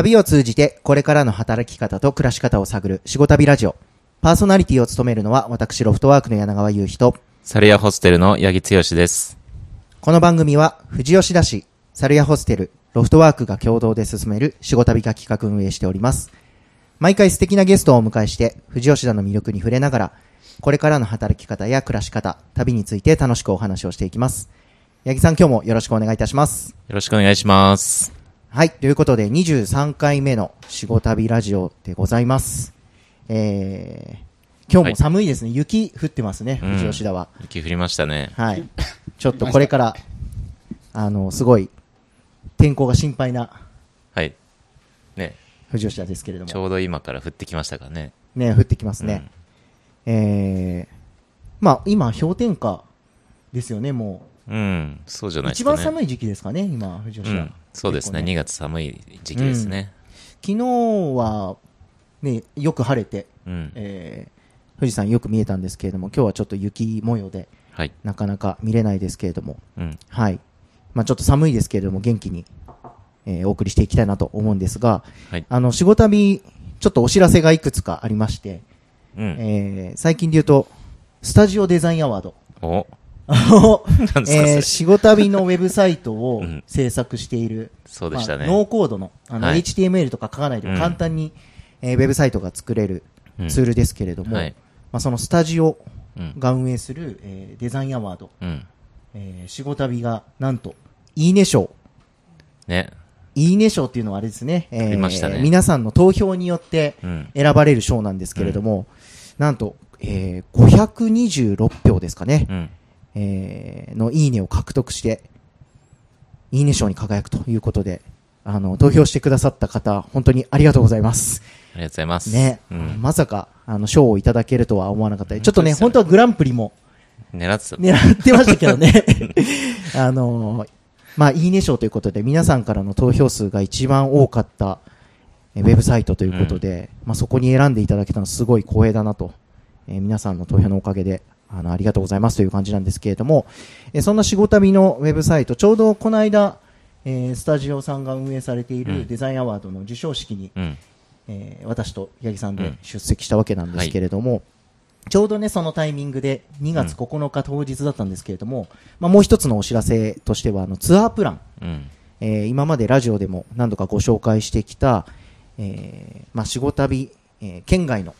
旅を通じてこれからの働き方と暮らし方を探る仕事旅ラジオ。パーソナリティを務めるのは私ロフトワークの柳川優ひと、サルヤホステルの八木剛です。この番組は富士吉田市、サルヤホステル、ロフトワークが共同で進める仕事旅が企画運営しております。毎回素敵なゲストをお迎えして、富士吉田の魅力に触れながら、これからの働き方や暮らし方、旅について楽しくお話をしていきます。八木さん今日もよろしくお願いいたします。よろしくお願いします。はい。ということで、23回目の仕事旅ラジオでございます。えー、今日も寒いですね。雪降ってますね、うん富士吉田は。雪降りましたね。はい。ちょっとこれから、あの、すごい、天候が心配なはい。ね、富士吉田ですけれども。ちょうど今から降ってきましたからね。ね、降ってきますね。えー、まあ、今、氷点下ですよね、もうん。うん、そうじゃう。一ないですかね。番寒い時期ですかね、今、富士吉田。うん、そうですね。結構2月寒い時期ですね。昨日は、ね、よく晴れて、うん。えー富士山よく見えたんですけれども、今日はちょっと雪模様で、はい。なかなか見れないですけれども、うん。はい。まあちょっと寒いですけれども、元気に、えーお送りしていきたいなと思うんですが、はい。あの、仕事旅、ちょっとお知らせがいくつかありまして、うん。えー最近で言うと、スタジオデザインアワード。えーれ。仕事旅のウェブサイトをうん制作している、そうでしたね。まあノーコードの、あの、はい HTML とか書かないで簡単に、えーウェブサイトが作れるうんツールですけれども、はい。まあそのスタジオうん。が運営する、えーデザインアワード、うん。えー、仕事旅が、なんと、いいね賞。ね。いいね賞っていうのはあれですね。えありましたね皆さんの投票によってうん。選ばれる賞なんですけれども、なんと、えー、526票ですかね。うん。えー、のいいねを獲得して、いいね賞に輝くということで、あの、投票してくださった方、本当にありがとうございます。ありがとうございます。ね。うん。まさか、あの、賞をいただけるとは思わなかったりちょっとね、本当はグランプリも狙ってた。狙ってましたけどね。あのーまあ、いいね賞ということで、皆さんからの投票数が一番多かったえーウェブサイトということで、まあ、そこに選んでいただけたのはすごい光栄だなと、えー皆さんの投票のおかげで、あの、ありがとうございますという感じなんですけれども、えーそんな仕事旅のウェブサイト、ちょうどこの間、えースタジオさんが運営されていうん。るデザインアワードの授賞式に、うん。えー私と八木さんでうん。出席したわけなんですけれども、ちょうどね、そのタイミングで2月9日当日だったんですけれども、まあ、もう一つのお知らせとしては、あの、ツアープラン、うん。えー今までラジオでも何度かご紹介してきた、えーまあ、仕事旅、えー県外の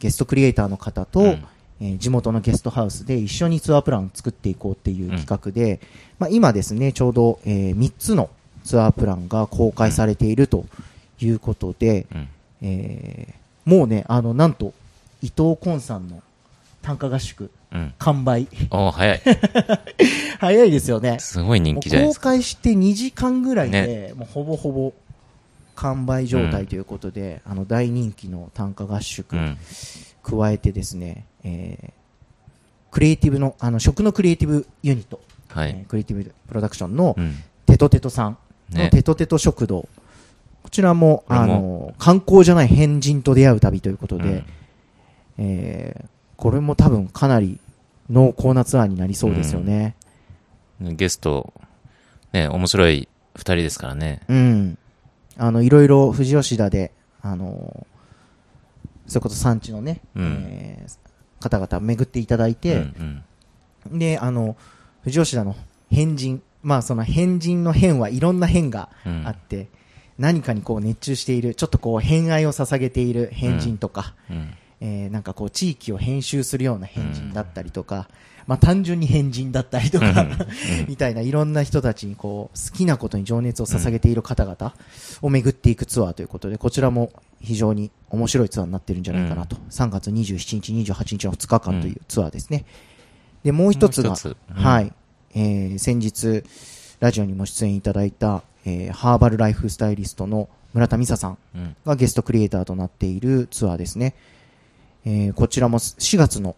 ゲストクリエイターの方と、うんえー地元のゲストハウスで一緒にツアープランを作っていこうっていう企画で、まあ、今ですね、ちょうど、え3つのツアープランが公開されているということで、うん。えーもうね、あの、なんと、伊藤昆さんの短歌合宿、うん。完売。おー早い。早いですよね。すごい人気じゃないですか。公開して2時間ぐらいで、もうほぼほぼ完売状態ということで、あの、大人気の短歌合宿、うん。加えてですね、えークリエイティブの、あの、食のクリエイティブユニット、はい。えークリエイティブプロダクションのうん。テトテトさんのね。テトテト食堂。こちらも、あの、観光じゃない変人と出会う旅ということで、うんえーこれも多分かなり濃厚なツアーになりそうですよね。ゲスト、ね、面白い二人ですからね。うん。あの、いろいろ富士吉田で、あのそれこそ産地のね、うんえー方々巡っていただいうんて、うん。で、あの、富士吉田の変人、まあその変人の変はいろんな変がうんあって、何かにこう熱中している、ちょっとこう偏愛を捧げている変人とか、うん。えーなんかこう地域を編集するような変人だったりとか、まあ単純に変人だったりとか、みたいないろんな人たちにこう好きなことに情熱を捧げている方々を巡っていくツアーということで、こちらも非常に面白いツアーになってるんじゃないかなと。3月27日、28日の2日間というツアーですね。で、もう一つが、はい、えー先日、ラジオにも出演いただいた、えーハーバルライフスタイリストの村田美沙さん。がゲストクリエイターとなっているツアーですね。えーこちらも4月の、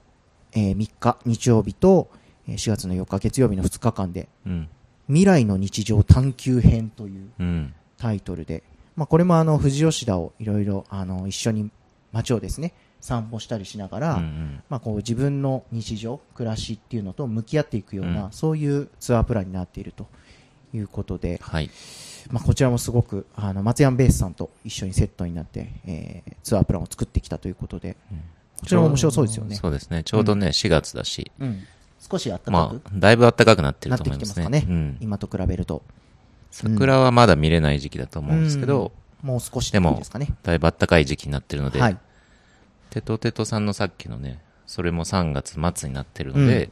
えー3日日曜日とえー4月の4日月曜日の2日間でうん。未来の日常探求編といううん。タイトルで、まあ、これもあの富士吉田をいろいろあの一緒に街をですね散歩したりしながら、うんまあ、こう自分の日常暮らしっていうのと向き合っていくような、うんそういうツアープランになっているということで、はい。まあ、こちらもすごくあの松山ベースさんと一緒にセットになって、えーツアープランを作ってきたということで、こちらも面白そうですよね。そうですね。ちょうどね、4月だし、うん、少し暖かくまあ、だいぶ暖かくなってなってると思いますすきてまかね、ね。うん。今と比べると。桜はまだ見れない時期だと思うんですけど、もう少しでもですかね。だいぶ暖かい時期になってるので、はい。テトテトさんのさっきのね、それも3月末になってるので、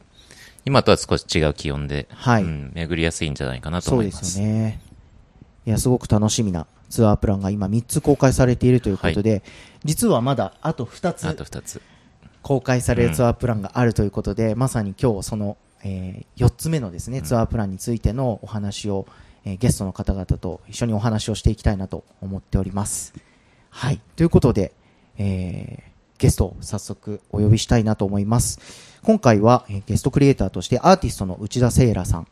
今とは少し違う気温で、はいうん巡りやすいんじゃないかなとそうで思います。すよね。いや、すごく楽しみなツアープランが今3つ公開されているということで、実はまだあと2あつと2つ。公開されるツアープランがあるということで、まさに今日その、え4つ目のですね、ツアープランについてのお話を、えーゲストの方々と一緒にお話をしていきたいなと思っております。はい。ということで、えーゲストを早速お呼びしたいなと思います。今回は、えーゲストクリエイターとしてアーティストの内田聖羅さん、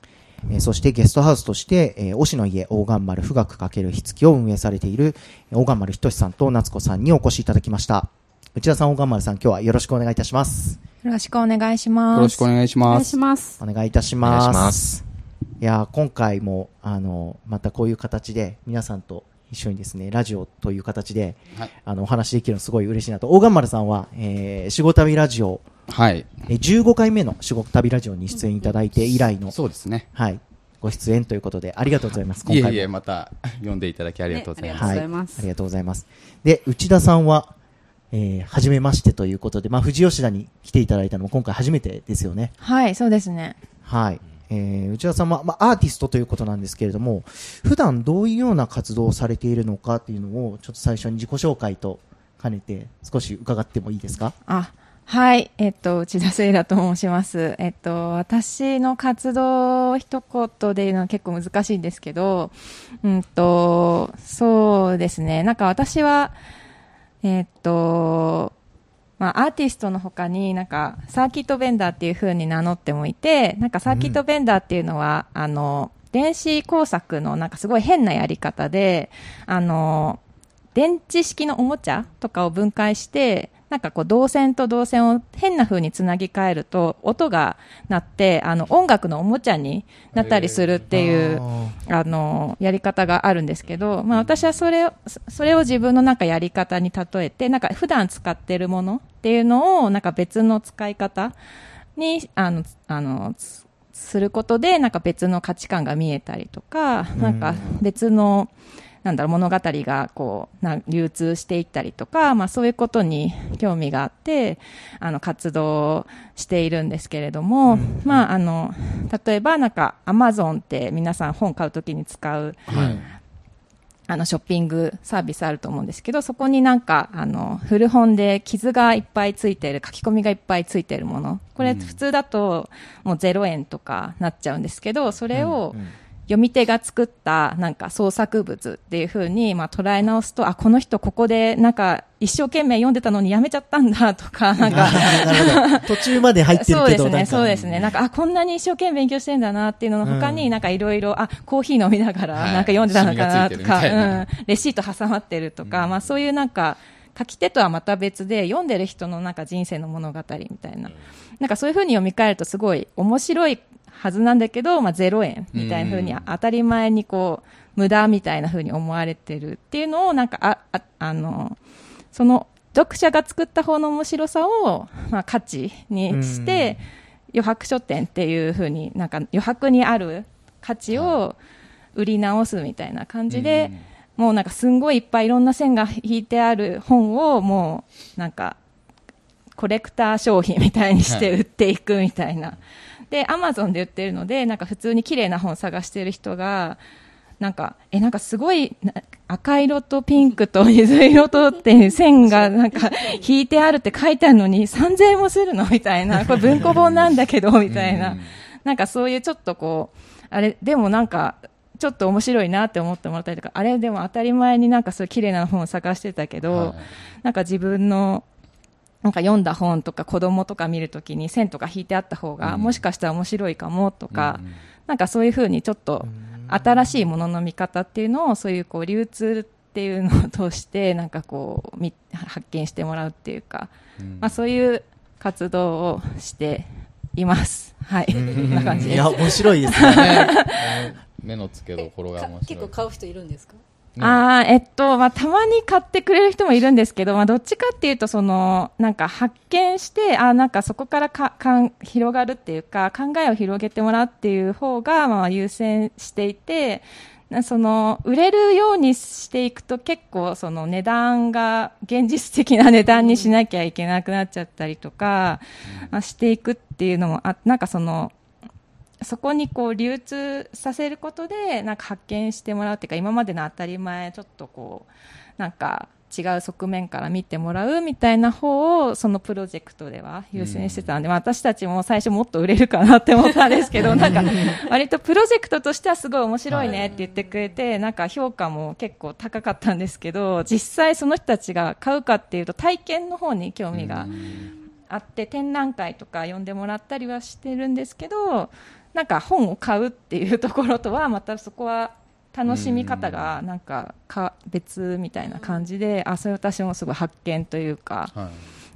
えーそしてゲストハウスとして、えー、推しの家大岩丸富岳×ひつきを運営されているえー大岩丸仁さんと夏子さんにお越しいただきました。内田さん、大岩丸さん、今日はよろしくお願いいたします。よろしくお願いします。よろしくお願いしお願います。します。お願いいたします。お願いしますいやー、今回も、あの、またこういう形で、皆さんと一緒にですね、ラジオという形で、はい。あの、お話できるのすごい嬉しいなと。大岩丸さんは、えー、仕事旅ラジオ、はい。えー15回目の仕事旅ラジオに出演いただいて以来の、そうですね。はい、ご出演ということで、ありがとうございます。今回も。いえいえ、また呼んでいただきありがとうございます。ねありはい。がとうございますありがとうございます。で、内田さんは、えー、初めましてということで、まあ、富士吉田に来ていただいたのも今回初めてですよね。はい、そうですね。はい。えー、内田さんは、まあ、アーティストということなんですけれども、普段どういうような活動をされているのかっていうのを、ちょっと最初に自己紹介と兼ねて、少し伺ってもいいですか？あ、はい、えっと、内田聖羅と申します。えっと、私の活動を一言で言うのは結構難しいんですけど、うんと、そうですね。なんか私は、えっと、まあ、アーティストの他になんかサーキットベンダーっていう風に名乗ってもいて、なんかサーキットベンダーっていうのは、あの、電子工作のなんかすごい変なやり方で、あの、電池式のおもちゃとかを分解して、なんかこう導線と導線を変な風につなぎ替えると音が鳴って、あの音楽のおもちゃになったりするっていう、あの、やり方があるんですけど、まあ私はそれを、そそれを自分のなんかやり方に例えて、なんか普段使ってるものっていうのを、なんか別の使い方に、あの、あの、つすることで、なんか別の価値観が見えたりとか、なんか別の、なんだろう、物語がこう、な流通していったりとか、まあそういうことに興味があって、あの、活動しているんですけれども、まああの、例えばなんか、アマゾンって皆さん本買うときに使う、はい。あの、ショッピングサービスあると思うんですけど、そこになんか、あの、古本で傷がいっぱいついてる、書き込みがいっぱいついてるもの。これ普通だと、もう0円とかなっちゃうんですけど、それを、読み手が作ったなんか創作物っていう風にまあ捉え直すと、あ、この人ここでなんか一生懸命読んでたのにやめちゃったんだとか、なんか。途中まで入ってるけど、そうですね、そうですね。なんか、あ、こんなに一生懸命勉強してんだなっていうのの他に、うんなんかいろいろ、あ、コーヒー飲みながら、はい。なんか読んでたのかなとか、な。うん、レシート挟まってるとか、まあそういうなんか、書き手とはまた別で、読んでる人のなんか人生の物語みたいな。なんかそういう風に読み替えるとすごい面白いはずなんだけど、まあ0円みたいな風にうん。当たり前にこう、無駄みたいな風に思われてるっていうのを、なんか、あ、ああの、その、読者が作った方の面白さを、まあ、価値にして、余白書店っていう風になんか余白にある価値を売り直すみたいな感じで、もうなんかすんごいいっぱいいろんな線が引いてある本をもうなんかコレクター商品みたいにして売っていくみたいな。で、アマゾンで売ってるので、なんか普通に綺麗な本探してる人が、なんか、え、なんかすごい、な赤色とピンクと水色とっていう線がなんか引いてあるって書いてあるのに3000円もするのみたいな。これ文庫本なんだけど、みたいな。なんかそういうちょっとこう、あれ、でもなんか、ちょっと面白いなって思ってもらったりとか、あれでも当たり前になんかそういう綺麗な本を探してたけど、はいなんか自分のなんか読んだ本とか子供とか見るときに線とか引いてあった方が、うんもしかしたら面白いかもとか、うんなんかそういうふうにちょっと新しいものの見方っていうのをそういうこう流通っていうのを通して なんかこうみ発見してもらうっていうか、うんまあそういう活動をしています。はい。こんな感じです。いや、面白いです ね。目の付けどころがか面白い結構買う人いるんですか？ああ、えっと、まあ、たまに買ってくれる人もいるんですけど、まあ、どっちかっていうと、その、なんか発見して、あなんかそこからか、かん、広がるっていうか、考えを広げてもらうっていう方が、まあ、優先していて、なその、売れるようにしていくと結構、その値段が、現実的な値段にしなきゃいけなくなっちゃったりとか、まあしていくっていうのも、あ、なんかその、そこにこう流通させることでなんか発見してもらうっていうか今までの当たり前ちょっとこうなんか違う側面から見てもらうみたいな方をそのプロジェクトでは優先してたんで、まあ私たちも最初もっと売れるかなって思ったんですけどなんか割とプロジェクトとしてはすごい面白いねって言ってくれてなんか評価も結構高かったんですけど実際その人たちが買うかっていうと体験の方に興味があって展覧会とか呼んでもらったりはしてるんですけどなんか本を買うっていうところとはまたそこは楽しみ方がなんかか別みたいな感じであそれ私もすごい発見というかはい。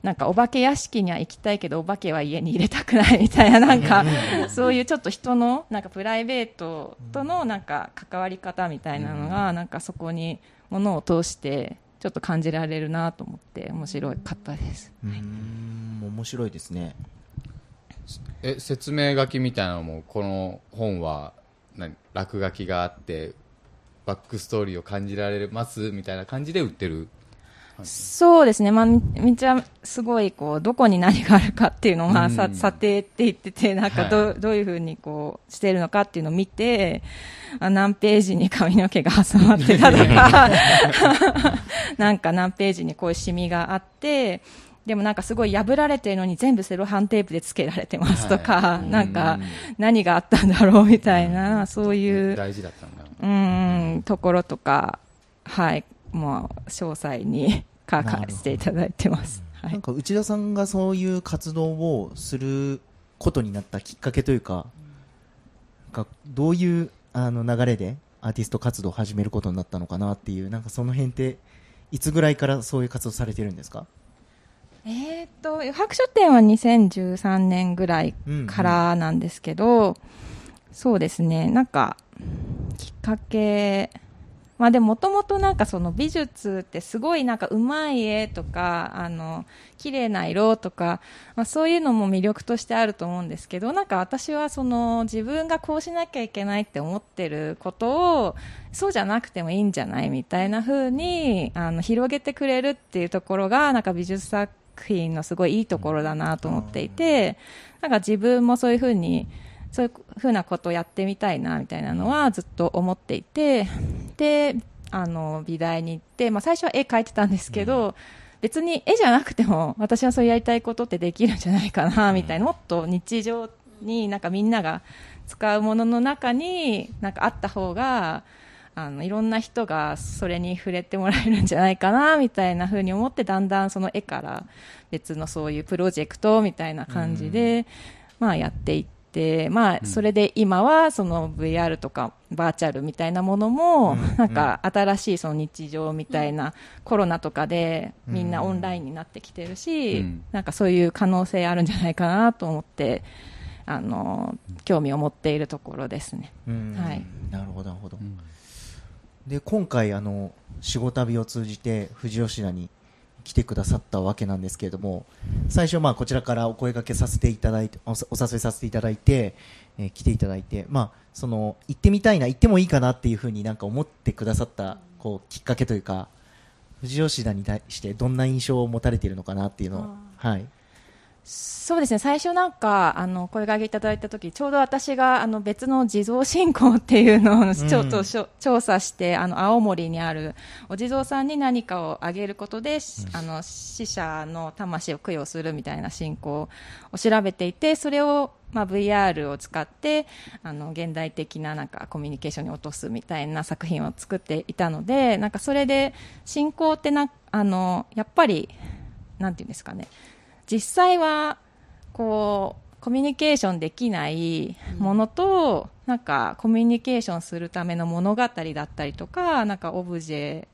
なんかお化け屋敷には行きたいけどお化けは家に入れたくないみたいななんかそういうちょっと人のなんかプライベートとのなんか関わり方みたいなのがなんかそこにものを通してちょっと感じられるなと思って面白かったです。うーん。面白いですねえ説明書きみたいなのもこの本は何落書きがあってバックストーリーを感じられますみたいな感じで売ってる？そうですね、まあ、みみちゃすごいこうどこに何があるかっていうのを、まあさうん査定って言っててなんかど,、はどういうふうにこうしてるのかっていうのを見てあ何ページに髪の毛が挟まってたとか なんか何ページにこういうシミがあってでもなんかすごい破られてるのに全部セロハンテープでつけられてますとか、はい。なんか何があったんだろうみたいな、そういう大事だったんだ。うん、ところとか、はい、もう詳細に書かせていただいてます。はい。なん。か内田さんがそういう活動をすることになったきっかけというか、かどういうあの流れでアーティスト活動を始めることになったのかなっていう、なんかその辺って、いつぐらいからそういう活動されてるんですか？えーっと、白書店は2013年ぐらいからなんですけど、そうですね、なんか、きっかけ、まあでももともとなんかその美術ってすごいなんかうまい絵とか、あの、綺麗な色とか、まあそういうのも魅力としてあると思うんですけど、なんか私はその自分がこうしなきゃいけないって思ってることを、そうじゃなくてもいいんじゃないみたいな風に、あの、広げてくれるっていうところが、なんか美術作品のすごいいいところだなと思っていて、なんか自分もそういう風に、そういうふうなことをやってみたいなみたいなのはずっと思っていてであの美大に行って、まあ、最初は絵描いてたんですけど、別に絵じゃなくても私はそうやりたいことってできるんじゃないかなみたいな。もっと日常になんかみんなが使うものの中になんかあった方があのいろんな人がそれに触れてもらえるんじゃないかなみたいな風に思ってだんだんその絵から別のそういうプロジェクトみたいな感じで、まあ、やっていって。まあ、それで今はその VR とかバーチャルみたいなものも、なんか新しいその日常みたいなコロナとかでみんなオンラインになってきてるし、うんなんかそういう可能性あるんじゃないかなと思って、あの、興味を持っているところですね。うんはいなるほど、なるほど。んで、今回、あの、仕事旅を通じて、富士吉田に来てくださったわけなんですけれども、最初、まあ、こちらからお声掛けさせていただいて、おお誘いさせていただいて、えー来ていただいて、まあ、その、行ってみたいな、行ってもいいかなっていうふうになんか思ってくださった、こう、きっかけというか、富士吉田に対してどんな印象を持たれているのかなっていうのを、はい。そうですね。最初なんかあの声掛けいただいた時ちょうど私があの別の地蔵信仰っていうのをちょっと調査してあの青森にあるお地蔵さんに何かをあげることで、しあの死者の魂を供養するみたいな信仰を調べていてそれをまあ、VR を使ってあの現代的ななんかコミュニケーションに落とすみたいな作品を作っていたのでなんかそれで信仰ってなあのやっぱりなんていうんですかね実際はこうコミュニケーションできないものと、なんかコミュニケーションするための物語だったりとかなんかオブジェ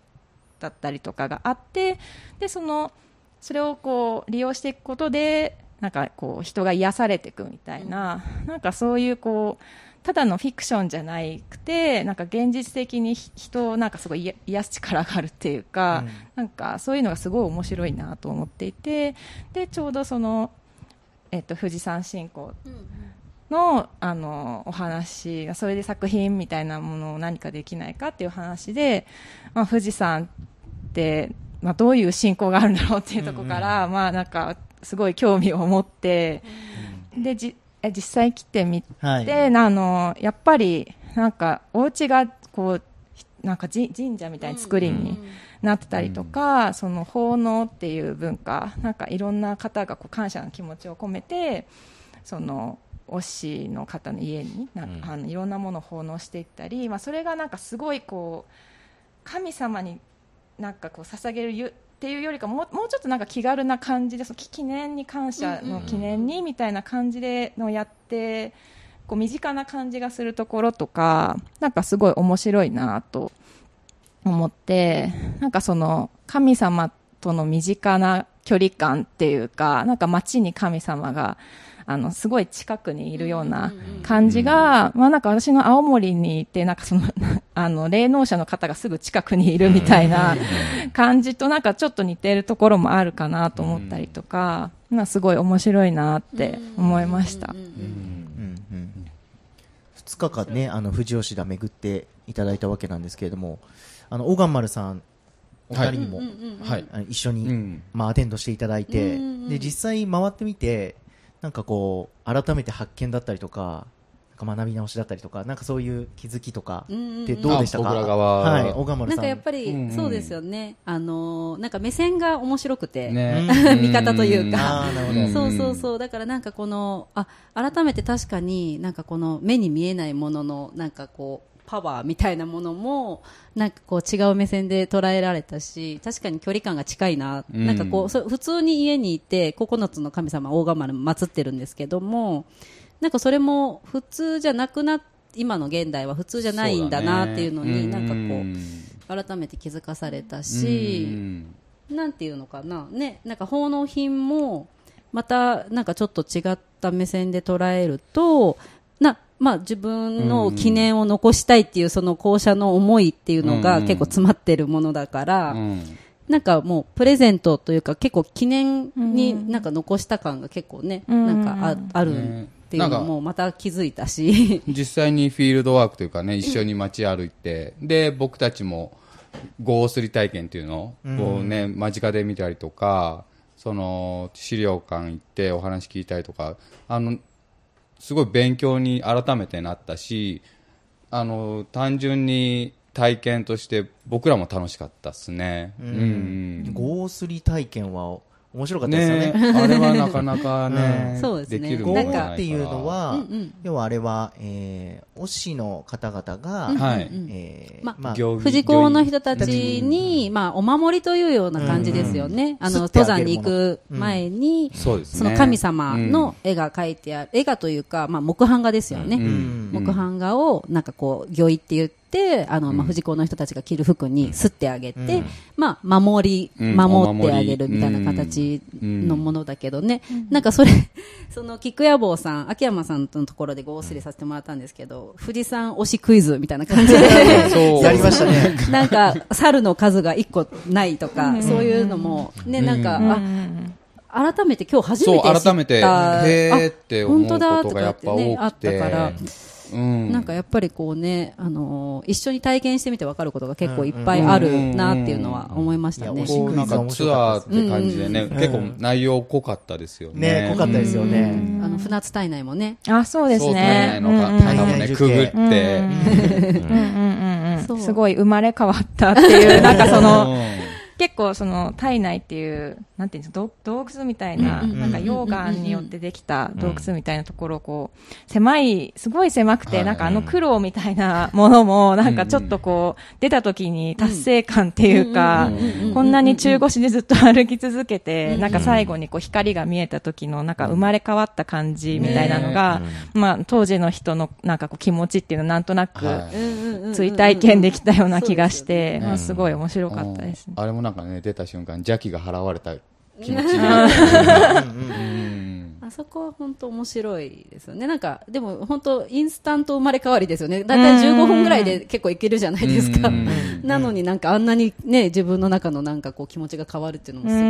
だったりとかがあってでそのそれをこう利用していくことでなんかこう人が癒されていくみたいな、なんかそういうこうただのフィクションじゃなくてなんか現実的にひ人をなんかすごい癒癒す力があるっていうか、うん。なんかそういうのがすごい面白いなと思っていてでちょうどその、えっと、富士山信仰のあのお話それで作品みたいなものを何かできないかっていう話で、まあ、富士山って、まあ、どういう信仰があるんだろうっていうところから、まあなんかすごい興味を持って、でじえ実際来てみはい。で、あのやっぱりなんかお家がこうひなんかじ神社みたいな作りになってたりとか、その奉納っていう文化なんかいろんな方がこう感謝の気持ちを込めてその推しの方の家になんか、うん。あのいろんなものを奉納していったり、まあ、それがなんかすごいこう神様になんかこう捧げるゆっていうよりかももうちょっとなんか気軽な感じでその記記念に感謝の記念にみたいな感じでのやってこう身近な感じがするところとかなんかすごい面白いなと思ってなんかその神様との身近な距離感っていうかなんか街に神様があのすごい近くにいるような感じが、まあなんか私の青森にいてなんかその あの霊能者の方がすぐ近くにいるみたいな感じとなんかちょっと似てるところもあるかなと思ったりとか、なんかすごい面白いなって思いました。うんうん2日間ね、あの、富士吉田巡っていただいたわけなんですけれども、あの、小川丸さん、お二人にも、はい。一緒に、うん。まあ、アテンドしていただいて、うんうんうん。で、実際回ってみて、なんかこう、改めて発見だったりとか、なんか学び直しだったりとか、なんかそういう気づきとかってどうでしたか、あ僕ら側。はい、小川丸さん。なんかやっぱうんうん。りそうですよね、あのーなんか目線が面白くて、ね。見方というか。そうそうそう。だからなんかこのあ改めて確かになんかこの目に見えないもののなんかこうパワーみたいなものもなんかこう違う目線で捉えられたし確かに距離感が近いな、うん。なんかこうそう普通に家にいて9つの神様大釜祀ってるんですけどもなんかそれも普通じゃなくなっ今の現代は普通じゃないんだなっていうのになんかこう改めて気づかされたし、なんていうのかな、ね、なんか奉納品も、またなんかちょっと違った目線で捉えると、な、まあ自分の記念を残したいっていうその校舎の思いっていうのがうん。結構詰まってるものだから、うん。なんかもうプレゼントというか結構記念になんか残した感が結構ね、うん。なんかああるっていうのもまた気づいたし、実際にフィールドワークというかね、一緒に街歩いて、で、僕たちも、ゴースリ体験っていうのをね、間近で見たりとか、その、資料館行ってお話聞いたりとか、あの、すごい勉強に改めてなったし、あの、単純に体験として僕らも楽しかったですね。うん。ゴースリ体験は面白かったですよね。ねあれはなかなかね、そうですね。きるゴものじゃないかっていうのは、うんうん要はあれは、えー、推しの方々が、はい。えーままあ、富士講の人たちに、まあ、お守りというような感じですよね。あの、登山に行く前に、そね。その神様の絵が描いてある、絵画というか、まあ、木版画ですよね。うん。木版画を、なんかこう、御意って言って、あの、まあ、富士講の人たちが着る服にすってあげて、まあ、守り、うん守ってあげるみたいな形のものだけどね。なんかそれ、その、菊屋坊さん、秋山さんのところでごおりさせてもらったんですけど、富士山推しクイズみたいな感じで、そう。やりましたね。なんか、猿の数が1個ないとか、そういうのも、ね、なんか、あ、改めて今日初めて知った。そう、改めて、へーって思う本当だことがやっぱ多くて。あったから、うん。なんかやっぱりこうね、あのー一緒に体験してみて分かることが結構いっぱいあるなっていうのは思いましたね。うんこうなんかツアーって感じでね、ん結構内容濃かったですよね。ね、濃かったですよね。あの、船津体内もね。あ、そうですそうね。体内のうんうん方もね、くぐって。すごい生まれ変わったっていう、なんかその、うん結構その体内っていう、なんていうんですか、洞洞窟みたいな、うんなんか溶岩によってできた洞窟みたいなところをこう、狭い、すごい狭くて、はい。なんかあの苦労みたいなものも、なんかちょっとこう、出た時に達成感っていうか、こんなに中腰でずっと歩き続けて、なんか最後にこう光が見えた時のなんか生まれ変わった感じみたいなのが、まあ当時の人のなんかこう気持ちっていうのをなんとなくはい追体験できたような気がして、まあすごい面白かったですね。なんかね、出た瞬間、邪気が払われた気持ちになあそこは本当面白いですよね。なんか、でも本当インスタント生まれ変わりですよね。だいたい15分ぐらいで結構いけるじゃないですか。うんなのになんかあんなにね、自分の中のなんかこう気持ちが変わるっていうのもすごい。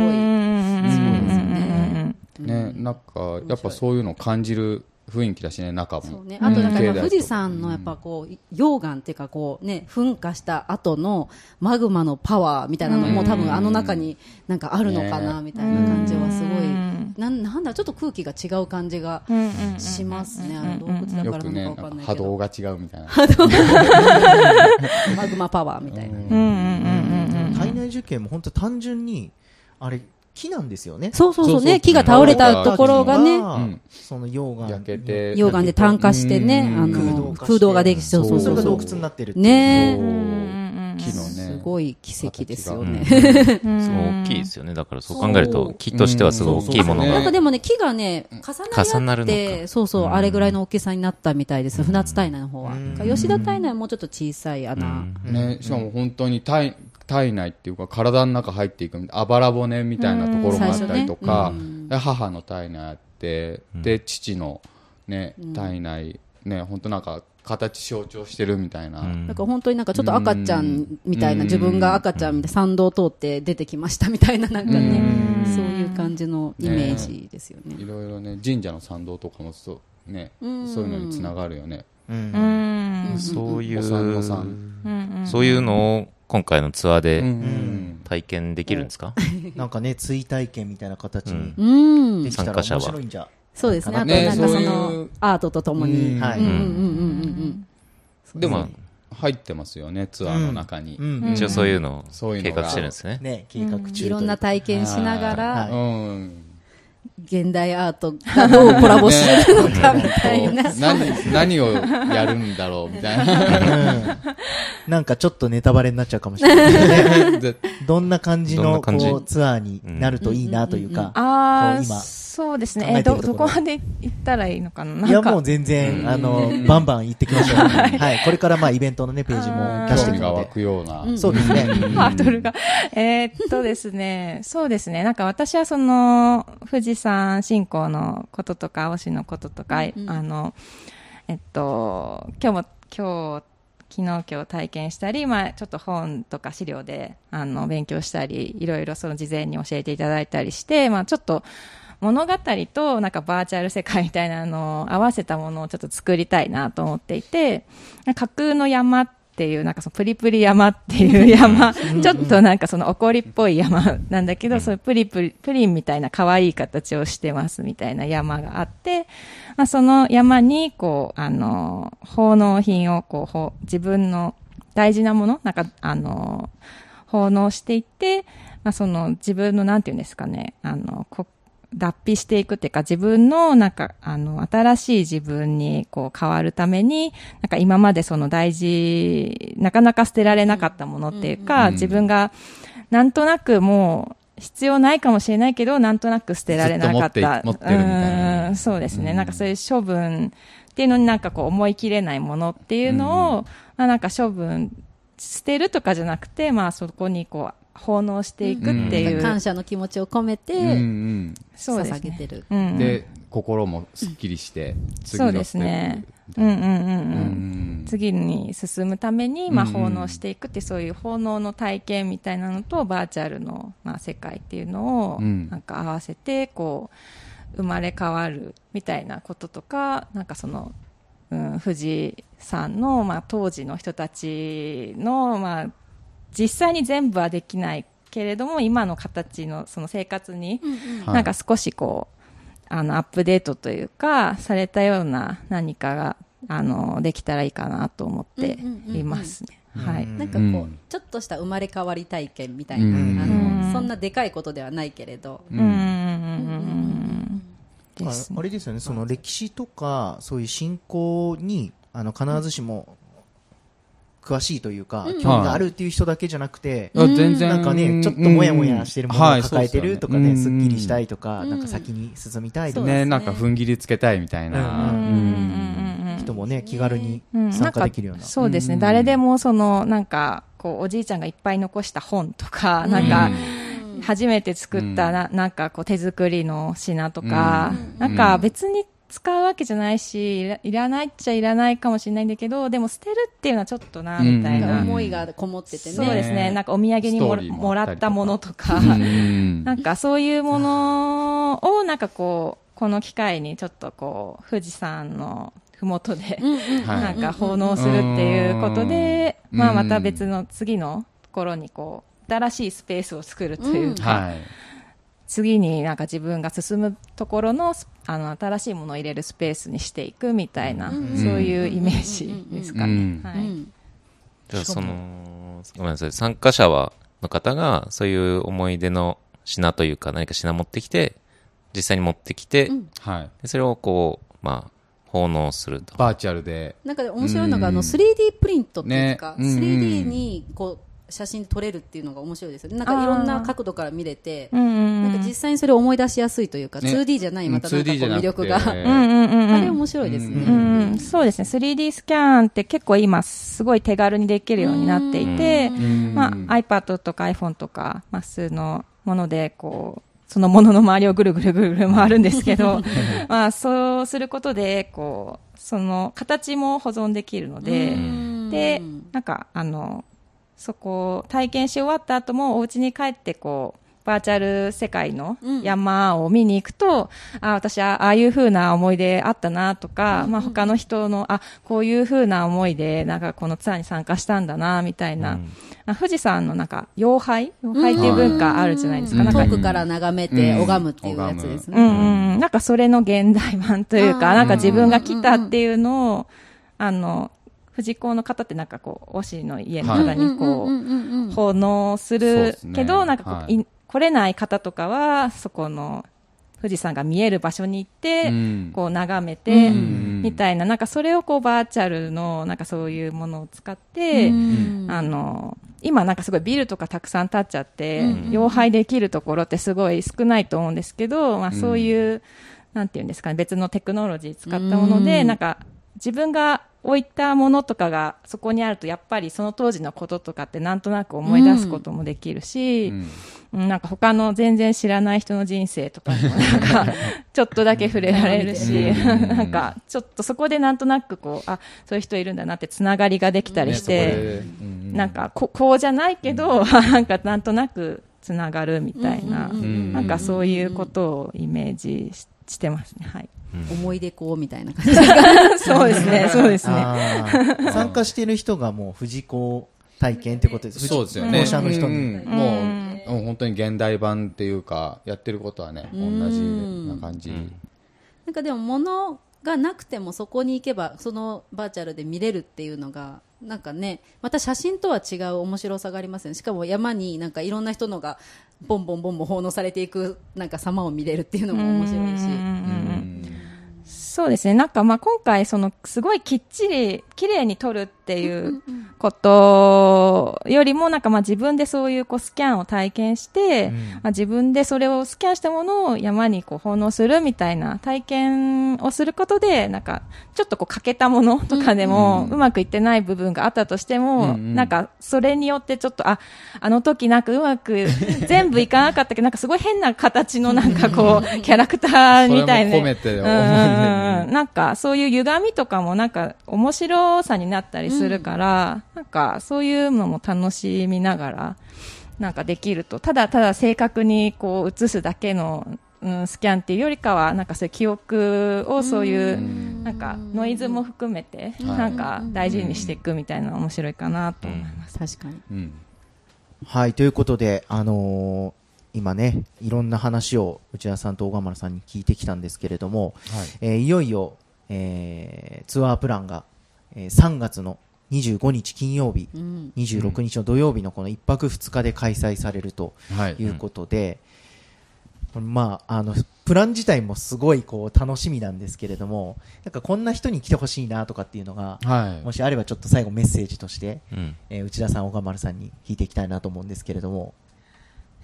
ね、なんか、やっぱそういうのを感じる雰囲気だしね、中も。そうね、あとなんかうんやっぱ富士山のやっぱこう溶岩っていうかこうね噴火した後のマグマのパワーみたいなのも多分あの中になんかあるのかなみたいな感じはすごい。なんなんだちょっと空気が違う感じがしますね。あの洞窟だからなんのかわかんないけど。動が違うみたいな。マグマパワーみたいな。体内受験も本当単純に、あれ、木なんですよね。そうそうそう。ね木が倒れたところがね。うんその溶岩。焼けて。溶岩で炭化してねうん。あの空洞ができてそうそうそれが洞そう。そう窟になってるっていう。ね。木のね。すごい奇跡ですよね。すごい大きいですよね。だからそう考えると、木としてはすごい大きいものうんがなんかでもね、木がね、重重なって、かそうそう、うん。あれぐらいの大きさになったみたいです。船津体内の方は。うん。吉田体内はもうちょっと小さい穴。ね、しかも本当に体体内っていうか体の中入っていくあばら骨みたいなところもあったりとか、で母の体内あって、で父の、ね、体内、ね、本当なんか形象徴してるみたいな、うん。なんか本当になんかちょっと赤ちゃんみたいな、うん自分が赤ちゃんみたいな、参道通って出てきましたみたいな、なんかね、そういう感じのイメージですよね。いろいろね神社の参道とかもそう,、ね、そういうのにつながるよね、うん。そういう、産そういうのを今回のツアーうんでうん。体験できるんですか？なんかね、追体験みたいな形にうん。できたら参加者は面白いんじゃ。そうですね。あとねなんかそのう、アートとともに。うん。はい。うんうんうんうんうん。でも入ってますよねツアーの中に、うん。一応そういうのをそういうのが。計画してるんですね。ね、計画中といろんな体験しながはらい、うん現代アートがどうコラボするのかみたいな。何何をやるんだろうみたいな なんかちょっとネタバレになっちゃうかもしれない どんな感じのこうツアーになるといいなというか。う今そうですね。考えど、えてるところどこまで行ったらいいのかな？なんかいや、もう全然、あの、バンバン行ってきましょう。はい。これからまあイベントのね、ページも出してが湧くような、そうですね。ハードルが。えーっとですね、そうですね。なんか私はその、富士山信仰のこととか、推しのこととか、あの、えっと、今日も、今日、昨日今日体験したり、まあちょっと本とか資料で、あの、勉強したり、いろいろその事前に教えていただいたりして、まあちょっと、物語となんかバーチャル世界みたいなのを合わせたものをちょっと作りたいなと思っていて、架空の山っていう、なんかそのプリプリ山っていう山、ちょっとなんかその怒りっぽい山なんだけど、そういうプリプリ、プリンみたいな可愛い形をしてますみたいな山があって、まあ、その山に、こう、あの、奉納品を、こう自分の大事なもの、なんか、あの、奉納していって、まあ、その自分の、なんていうんですかね、あの、こ脱皮していくっていうか、自分の、なんか、あの、新しい自分に、こう、変わるために、なんか今までその大事、なかなか捨てられなかったものっていうか、自分が、なんとなくもう、必要ないかもしれないけど、なんとなく捨てられなかった。持って持ってるみたいなうんそうですね。なんかそういう処分っていうのになんかこう思い切れないものっていうのを、まあなんか処分、捨てるとかじゃなくて、まあそこにこう、奉納していくっていう。感謝の気持ちを込めうんうて、うですね。捧げてる。うん。で心もすっきりして次のそうですね。うんうんうんうん。うん次に進むために、まあ、うん奉納していくって、そういう奉納の体験みたいなのと、バーチャルの、まあ、世界っていうのを、うんなんか合わせて、こう、生まれ変わるみたいなこととか、なんかその、うん、富士山の、まあ、当時の人たちの、まあ、実際に全部はできないけれども、今の形の、その生活に、はい。なんか少しこう、あの、アップデートというか、されたような何かが、あの、できたらいいかなと思っていますね。はい。なんかこう、うん。ちょっとした生まれ変わり体験みたいな、うん。あうん。のそんなでかいことではないけれど、うん。うんうんうんですああれですよね、その歴史とか、そういう信仰に、あの、必ずしも、詳しいというか、興味があるっていう人だけじゃなくて、あ全然。なんかね、ちょっともやもやしてるものをはい。抱えてるとかね、すっきりしたいとか、なんか先に進みたいとか、ねねなんか踏ん切りつけたいみたいな、うん。人もね、気軽にうん。参加できるような。そうですね。うん。誰でも、その、なんか、こう、おじいちゃんがいっぱい残した本とか、なんか、初めて作ったな、なんかこう手作りの品とか、なんか別に使うわけじゃないし、いらいらないっちゃいらないかもしれないんだけど、でも捨てるっていうのはちょっとな、みたいな。思いがこもっててね。そうですね。なんかお土産にもももらあったものとか、うんなんかそういうものを、なんかこう、この機会にちょっとこう、富士山のふもとで、はいなんか奉納するっていうことで、うんまあまた別の次のところにこう、新しいスペースを作るというか、はい。次になんか自分が進むところの、あの、新しいものを入れるスペースにしていくみたいな、そういうイメージですかね。うんはい。うんじゃあその、ごめんなさい、参加者は、の方が、そういう思い出の品というか、何か品持ってきて、実際に持ってきて、はい。でそれをこう、まあ、奉納すると。バーチャルで。なんか面白いのが、あの、うん 3D プリントっていうか、ねうんうん 3D に、こう、写真撮れるっていうのが面白いですよね。なんかいろんな角度から見れて、なんか実際にそれを思い出しやすいというか、ね 2D じゃないまたなんかこう 2D じゃなくて魅力が。あれ面白いですね。うん、そうですね。3D スキャンって結構今すごい手軽にできるようになっていて、んまあ iPad とか iPhone とか、まあ普通のものでこう、そのものの周りをぐるぐるぐるぐる回るんですけど、まあそうすることで、こう、その形も保存できるので、で、なんかあの、そこを体験し終わった後もお家に帰ってこう、バーチャル世界の山を見に行くと、あ私はああいう風な思い出あったなとか、まあ他の人の、あ、こういう風な思いで、なんかこのツアーに参加したんだな、みたいな。あ富士山のなんか、妖拝妖拝っていう文化あるじゃないですか。なんか遠くから眺めてうん。拝むっていうやつですうね。んうん、なんかそれの現代版というか、なんか自分が来たっていうのを、あの、富士講の方ってなんかこう、推しの家の方にこう、奉納するけど、なんかこう、はい。い来れない方とかは、そこの、富士山が見える場所に行って、うん。こう眺めて、ん。みたいな、なんかそれをこうバーチャルの、なんかそういうものを使って、あの、今なんかすごいビルとかたくさん建っちゃって、妖拝できるところってすごい少ないと思うんですけど、まあそういう、なんていうんですかね、別のテクノロジー使ったもので、なんか自分が置いたものとかがそこにあると、やっぱりその当時のこととかってなんとなく思い出すこともできるし、うん。なんか他の全然知らない人の人生とかにもなんか、ちょっとだけ触れられるし、なんかちょっとそこでなんとなくこう、あ、そういう人いるんだなってつながりができたりして、なんかここうじゃないけど、なんかなんとなくつながるみたいな、んなんかそういうことをイメージししてますね。はい。思い出こうみたいな感じ。そうですね、そうですね。参加している人がもう藤子体験ってことです。そうですよね。校舎の人に。うんもう、もう本当に現代版っていうか、やってることはね、同じな感じ。なんかでも物がなくてもそこに行けばそのバーチャルで見れるっていうのがなんかねまた写真とは違う面白さがありますよねしかも山になんかいろんな人のがボンボンボンボン奉納されていくなんか様を見れるっていうのも面白いし。そうですね。なんかまあ今回そのすごいきっちり綺麗に撮るっていうことよりもなんかまあ自分でそういうこうスキャンを体験して、まあ自分でそれをスキャンしたものを山にこう奉納するみたいな体験をすることでなんかちょっとこう欠けたものとかでもうまくいってない部分があったとしても、なんかそれによってちょっとあ、あの時なんかうまく 全部いかなかったけどなんかすごい変な形のなんかこうキャラクターみたいな。それも込めてうんなんかそういう歪みとかもなんか面白さになったりするから、なんかそういうのも楽しみながら、なんかできると、ただただ正確にこう映すだけの、うん、スキャンっていうよりかは、なんかそういう記憶をそういう、なんかノイズも含めて、なんか大事にしていくみたいなの面白いかなと思います。確かに。うん。はい、ということで、あのー今ね、いろんな話を内田さんと大釜さんに聞いてきたんですけれども、えーいよいよ、えーツアープランが、えー3月の25日金曜日、26日の土曜日のこの1泊2日で開催されるとはい。いうことで、まあ、あの、プラン自体もすごいこう楽しみなんですけれども、なんかこんな人に来てほしいなとかっていうのが、はい。もしあればちょっと最後メッセージとして、うん。えー内田さん、小川丸さんに聞いていきたいなと思うんですけれども、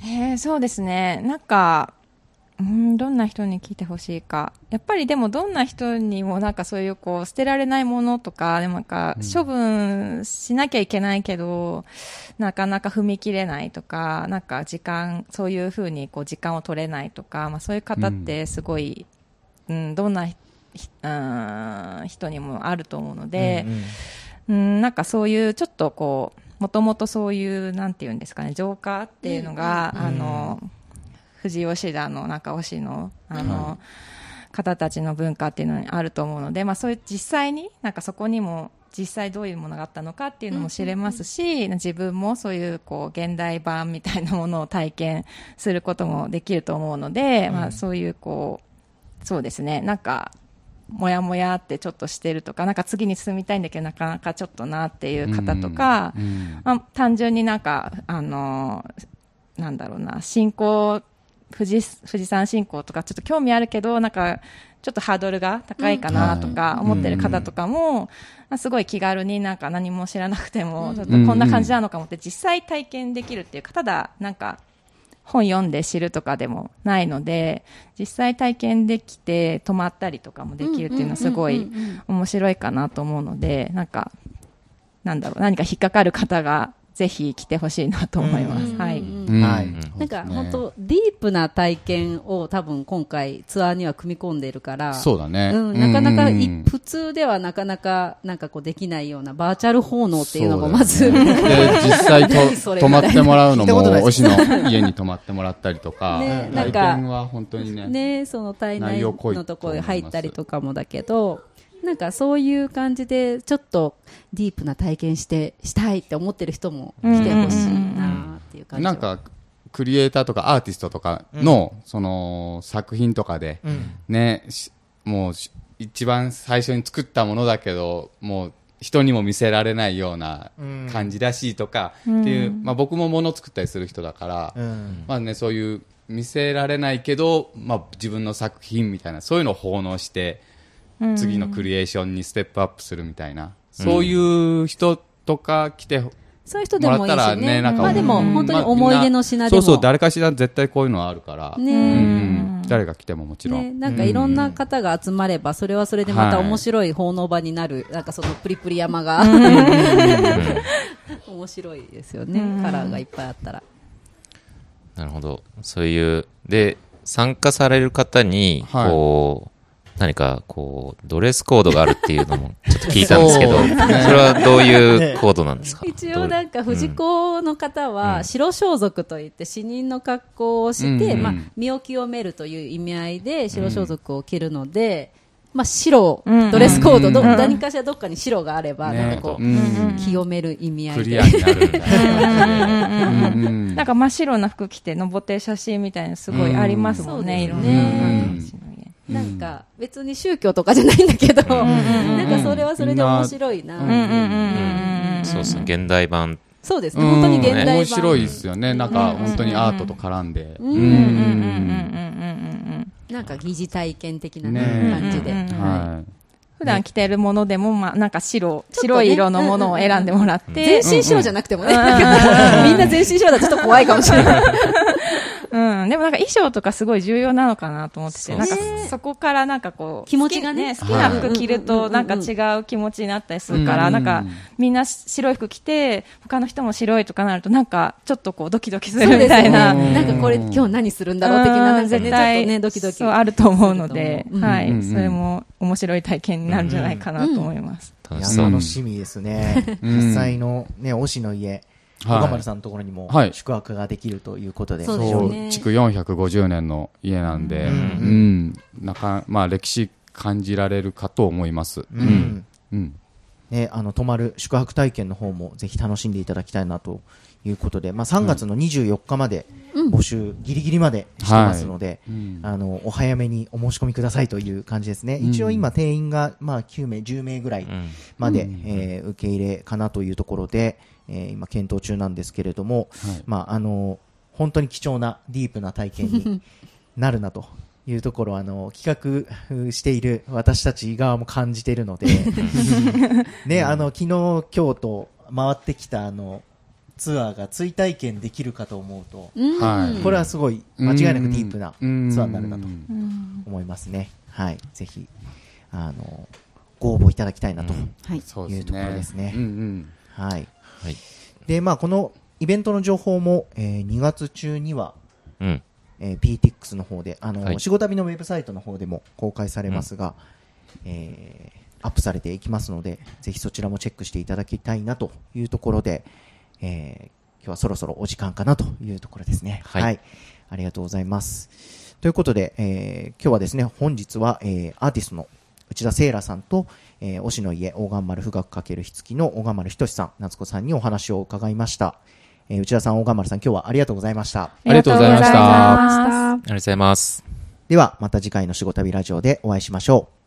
えーそうですね。なんか、うん、どんな人に聞いてほしいか。やっぱりでもどんな人にもなんかそういうこう捨てられないものとか、でもなんか処分しなきゃいけないけど、なかなか踏み切れないとか、なんか時間、そういうふうにこう時間を取れないとか、まあそういう方ってすごい、うん、どんなひうん人にもあると思うので、うんうん、なんかそういうちょっとこう、もともとそういう、なんていうんですかね、浄化っていうのが、あの、富士吉田の中尾市の、あの、方たちの文化っていうのにあると思うので、まあそういう実際に、なんかそこにも、実際どういうものがあったのかっていうのも知れますし、自分もそういうこう現代版みたいなものを体験することもできると思うので、まあそういうこう、そうですね、なんか、もやもやってちょっとしてるとか、なんか次に進みたいんだけどなかなかちょっとなっていう方とか、うんまあ、単純になんか、あのなんだろうな、信仰、富士、富士山信仰とかちょっと興味あるけど、なんか、ちょっとハードルが高いかなとか思ってる方とかも、まあすごい気軽になんか何も知らなくても、ちょっとこんな感じなのかもって実際体験できるっていうか、ただなんか本読んで知るとかでもないので、実際体験できて泊まったりとかもできるっていうのはすごい面白いかなと思うので、なんか、なんだろう、何か引っかかる方がぜひ来てほしいなと思います。はい。うんはい。なんかね。本当ディープな体験を多分今回ツアーには組み込んでいるから。そうだね。うん、なかなか普通ではなかなかなんかこうできないようなバーチャル奉納っていうのがまず、で、実際泊 まってもらうのも、推しの家に泊まってもらったりとか、ねなん体か験は本当にね。ね、その体内内容濃いのところに入ったりとかもだけど、なんかそういう感じで、ちょっとディープな体験して、したいって思ってる人も来てほしいなっていう感じは。なんか、クリエイターとかアーティストとかの、その、作品とかで、うん。ね、しもうし、一番最初に作ったものだけど、もう、人にも見せられないような感じらしいとか、っていう、まあ僕も物作ったりする人だから、うん。まあね、そういう見せられないけど、まあ自分の作品みたいな、そういうのを奉納して、次のクリエーションにステップアップするみたいな、そういう人とか来て、そういう人でもいいもらったらしね。ねなんかまあでも、うん本当に思い出の品でも。そうそう、誰かしら絶対こういうのはあるから、ねうん。誰が来てももちろん。ね、なんかいろんな方が集まれば、それはそれでまた面白い奉納場になる、なんかそのプリプリ山が、面白いですよね、カラーがいっぱいあったら。なるほど。そういう、で、参加される方に、はい。こう、何か、こう、ドレスコードがあるっていうのも、ちょっと聞いたんですけど、それそうですね。はどういうコードなんですか？一応なんか藤子の方は白装束といって死人の格好をして、うんまあ、身を清めるという意味合いで白装束を着るので、まあ、白、うんドレスコード、どうん何かしらどっかに白があれば、ねなんかこう、うん。清める意味合いで。なるんか真っ白な服着て登ってる写真みたいなのすごいありますもんね、いろん。ななんか別に宗教とかじゃないんだけど、なんかそれはそれで面白いな。そうですね、現代版。そうですね、本当に現代版。面白いですよね。なんか本当にアートと絡んで。うん。うん。うん。うん。うん。うん。うん。なんか疑似体験的な、感じで。は普段着てるものでも、まあ、なんか白、白い色のものを選んでもらって、全身白じゃなくてもね、みんな全身白だとちょっと怖いかもしれない。うん、でもなんか衣装とかすごい重要なのかなと思ってて、なんかね。そこからなんかこう、気持ちがね。好き好きな服着るはいとなんか違う気持ちになったりするから、うんなんかみんな白い服着て、他の人も白いとかなるとなんかちょっとこうドキドキするみたいな。うん。なんかこれ今日何するんだろう的な、なんかね、ちょっとね、ドキドキ。そうあると思うので、うんはい、うんそれも面白い体験になるんじゃないかなと思います。楽しみですね。うん。実際のね、推しの家、はい岡丸さんのところにもはい宿泊ができるということで、そうい。ですよねそう、築450年の家なんで、ううんん。なんか、まあ歴史感じられるかと思います。ううんん。うん。ね、あの、泊まる宿泊体験の方もぜひ楽しんでいただきたいなということで、まあ、3月の24日まで募集ギリギリまでしてますので、うんあの、お早めにお申し込みくださいという感じですね。うん一応今定員が、まあ、9名、10名ぐらいうんまで、うんえー受け入れかなというところで、えー今検討中なんですけれども、はいまあ、あの、本当に貴重なディープな体験になるなというところ、あの、企画している私たち側も感じているので、ね、あの、昨日、今日と回ってきた、あの、ツアーが追体験できるかと思うと、うこれはすごい間違いなくディープなツアうんーになるなとうん思いますね。はい。ぜひ、あの、ご応募いただきたいなと。はい。そうですね。いうところですね。はい。はい。で、まあ、このイベントの情報も、えー2月中には、うん。えー PTX の方で、あの、はい仕事旅のウェブサイトの方でも公開されますが、えーアップされていきますので、ぜひそちらもチェックしていただきたいなというところで、えー今日はそろそろお時間かなというところですね。はいありがとうございます。ということで、えー今日はですね、本日は、えーアーティストの内田聖羅さんと、えー、推しの家、大岩丸富岳×火付きの大岩丸仁さん、夏子さんにお話を伺いました。えー内田さん、大岩丸さん、今日はありがとうございました。ありがとうございましたありがとうございましたありがとうございます。では、また次回の仕事旅ラジオでお会いしましょう。